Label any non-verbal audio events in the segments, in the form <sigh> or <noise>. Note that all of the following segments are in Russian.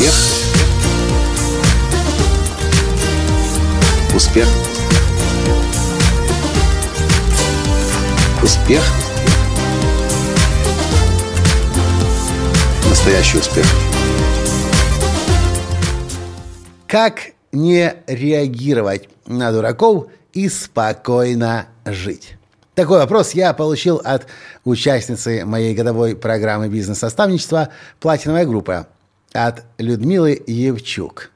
Успех. Успех. Успех. Настоящий успех. Как не реагировать на дураков и спокойно жить? Такой вопрос я получил от участницы моей годовой программы бизнес-наставничества «Платиновая группа» от Людмилы Евчук.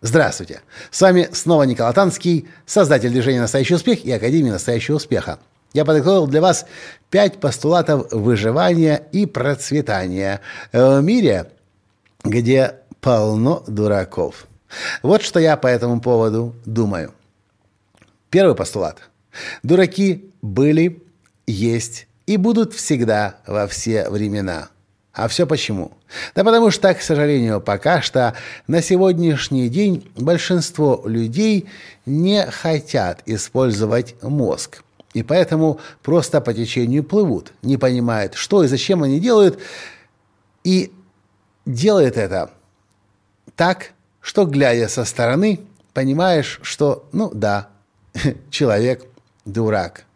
Здравствуйте! С вами снова Николай Танский, создатель движения «Настоящий успех» и Академии «Настоящего успеха». Я подготовил для вас пять постулатов выживания и процветания в мире, где полно дураков. Вот что я по этому поводу думаю. Первый постулат. Дураки были, есть и будут всегда во все времена. А все почему? Да потому что, к сожалению, пока что на сегодняшний день большинство людей не хотят использовать мозг. И поэтому просто по течению плывут, не понимают, что и зачем они делают, и делают это так, что, глядя со стороны, понимаешь, что, ну да, <laughs> человек дурак.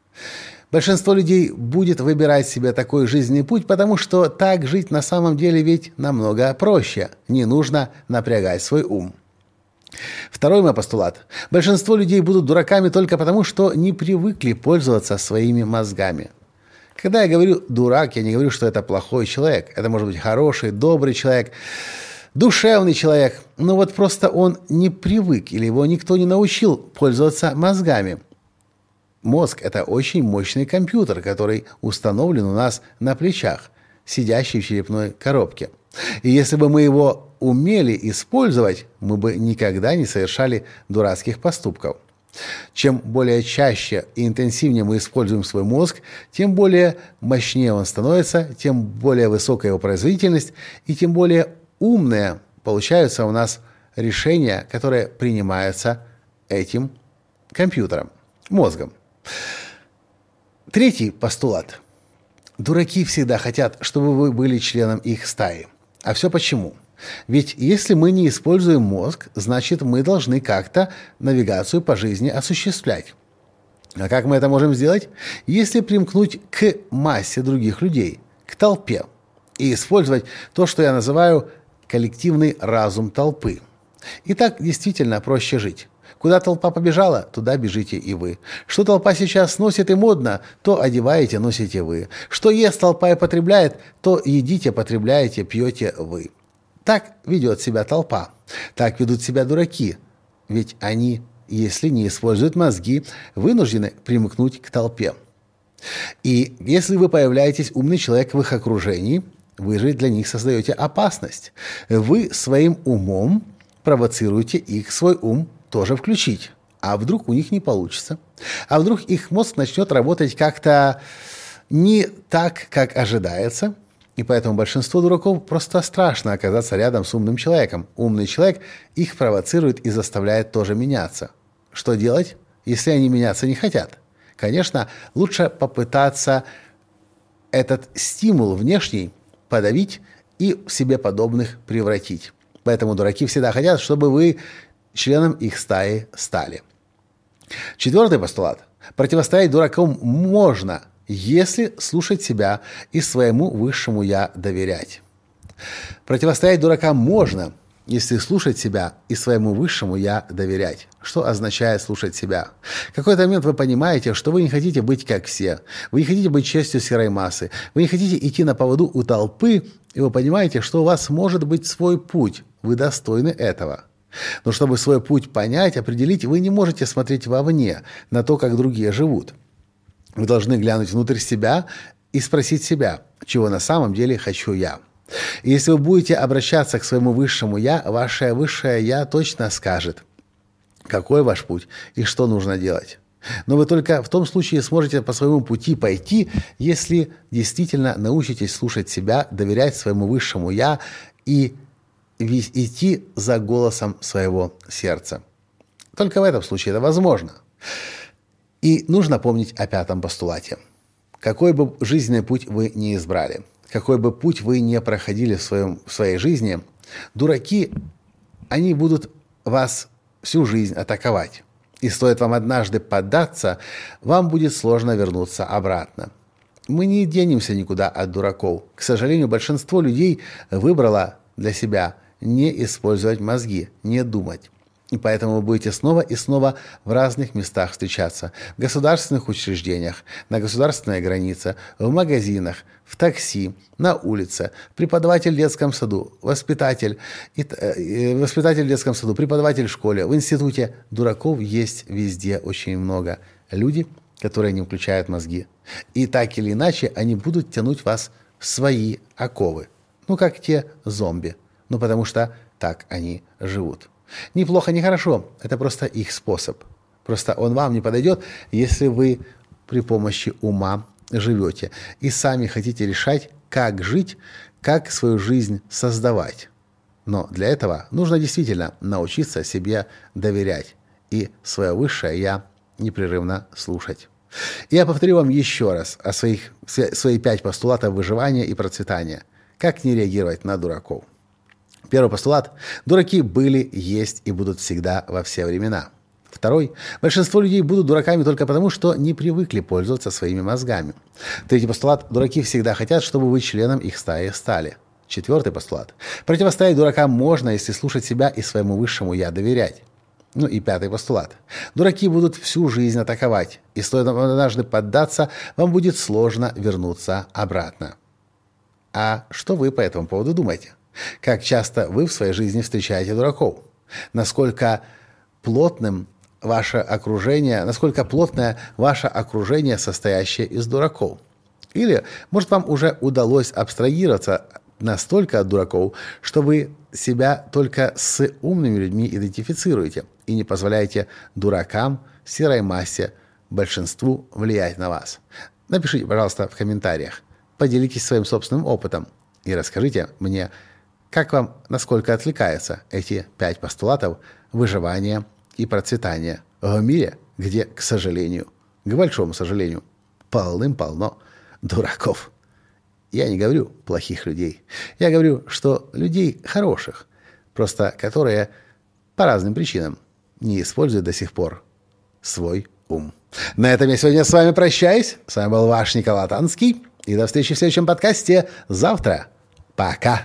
Большинство людей будет выбирать себе такой жизненный путь, потому что так жить на самом деле ведь намного проще. Не нужно напрягать свой ум. Второй мой постулат. Большинство людей будут дураками только потому, что не привыкли пользоваться своими мозгами. Когда я говорю «дурак», я не говорю, что это плохой человек. Это может быть хороший, добрый человек, душевный человек. Но вот просто он не привык или его никто не научил пользоваться мозгами – Мозг – это очень мощный компьютер, который установлен у нас на плечах, сидящий в черепной коробке. И если бы мы его умели использовать, мы бы никогда не совершали дурацких поступков. Чем более чаще и интенсивнее мы используем свой мозг, тем более мощнее он становится, тем более высокая его производительность и тем более умные получаются у нас решения, которые принимаются этим компьютером, мозгом. Третий постулат. Дураки всегда хотят, чтобы вы были членом их стаи. А все почему? Ведь если мы не используем мозг, значит мы должны как-то навигацию по жизни осуществлять. А как мы это можем сделать? Если примкнуть к массе других людей, к толпе, и использовать то, что я называю коллективный разум толпы. И так действительно проще жить. Куда толпа побежала, туда бежите и вы. Что толпа сейчас носит и модно, то одеваете, носите вы. Что ест толпа и потребляет, то едите, потребляете, пьете вы. Так ведет себя толпа. Так ведут себя дураки. Ведь они, если не используют мозги, вынуждены примыкнуть к толпе. И если вы появляетесь умный человек в их окружении, вы же для них создаете опасность. Вы своим умом провоцируете их свой ум тоже включить. А вдруг у них не получится? А вдруг их мозг начнет работать как-то не так, как ожидается? И поэтому большинство дураков просто страшно оказаться рядом с умным человеком. Умный человек их провоцирует и заставляет тоже меняться. Что делать, если они меняться не хотят? Конечно, лучше попытаться этот стимул внешний подавить и в себе подобных превратить. Поэтому дураки всегда хотят, чтобы вы членом их стаи стали. Четвертый постулат. Противостоять дуракам можно, если слушать себя и своему высшему «я» доверять. Противостоять дуракам можно, если слушать себя и своему высшему «я» доверять. Что означает слушать себя? В какой-то момент вы понимаете, что вы не хотите быть как все. Вы не хотите быть частью серой массы. Вы не хотите идти на поводу у толпы, и вы понимаете, что у вас может быть свой путь. Вы достойны этого. Но чтобы свой путь понять, определить, вы не можете смотреть вовне, на то, как другие живут. Вы должны глянуть внутрь себя и спросить себя, чего на самом деле хочу я. И если вы будете обращаться к своему высшему «я», ваше высшее «я» точно скажет, какой ваш путь и что нужно делать. Но вы только в том случае сможете по своему пути пойти, если действительно научитесь слушать себя, доверять своему высшему «я» и идти за голосом своего сердца. Только в этом случае это возможно. И нужно помнить о пятом постулате. Какой бы жизненный путь вы ни избрали, какой бы путь вы не проходили в, своем, в своей жизни, Дураки, они будут вас всю жизнь атаковать. И стоит вам однажды поддаться, вам будет сложно вернуться обратно. Мы не денемся никуда от дураков. К сожалению, большинство людей выбрало для себя не использовать мозги, не думать. И поэтому вы будете снова и снова в разных местах встречаться. В государственных учреждениях, на государственной границе, в магазинах, в такси, на улице, преподаватель в детском саду, воспитатель, э, воспитатель в детском саду, преподаватель в школе, в институте. Дураков есть везде очень много. Люди, которые не включают мозги. И так или иначе они будут тянуть вас в свои оковы. Ну, как те зомби. Ну, потому что так они живут. Неплохо, не хорошо. Это просто их способ. Просто он вам не подойдет, если вы при помощи ума живете и сами хотите решать, как жить, как свою жизнь создавать. Но для этого нужно действительно научиться себе доверять и свое высшее «я» непрерывно слушать. Я повторю вам еще раз о своих, свои пять постулатов выживания и процветания. Как не реагировать на дураков. Первый постулат. Дураки были, есть и будут всегда во все времена. Второй. Большинство людей будут дураками только потому, что не привыкли пользоваться своими мозгами. Третий постулат. Дураки всегда хотят, чтобы вы членом их стаи стали. Четвертый постулат. Противостоять дуракам можно, если слушать себя и своему высшему «я» доверять. Ну и пятый постулат. Дураки будут всю жизнь атаковать, и стоит вам однажды поддаться, вам будет сложно вернуться обратно. А что вы по этому поводу думаете? Как часто вы в своей жизни встречаете дураков? Насколько плотным ваше окружение, насколько плотное ваше окружение, состоящее из дураков? Или, может, вам уже удалось абстрагироваться настолько от дураков, что вы себя только с умными людьми идентифицируете и не позволяете дуракам, серой массе, большинству влиять на вас. Напишите, пожалуйста, в комментариях. Поделитесь своим собственным опытом и расскажите мне, как вам, насколько отвлекаются эти пять постулатов выживания и процветания в мире, где, к сожалению, к большому сожалению, полным-полно дураков. Я не говорю плохих людей. Я говорю, что людей хороших, просто которые по разным причинам не используют до сих пор свой ум. На этом я сегодня с вами прощаюсь. С вами был ваш Николай Танский. И до встречи в следующем подкасте завтра. Пока.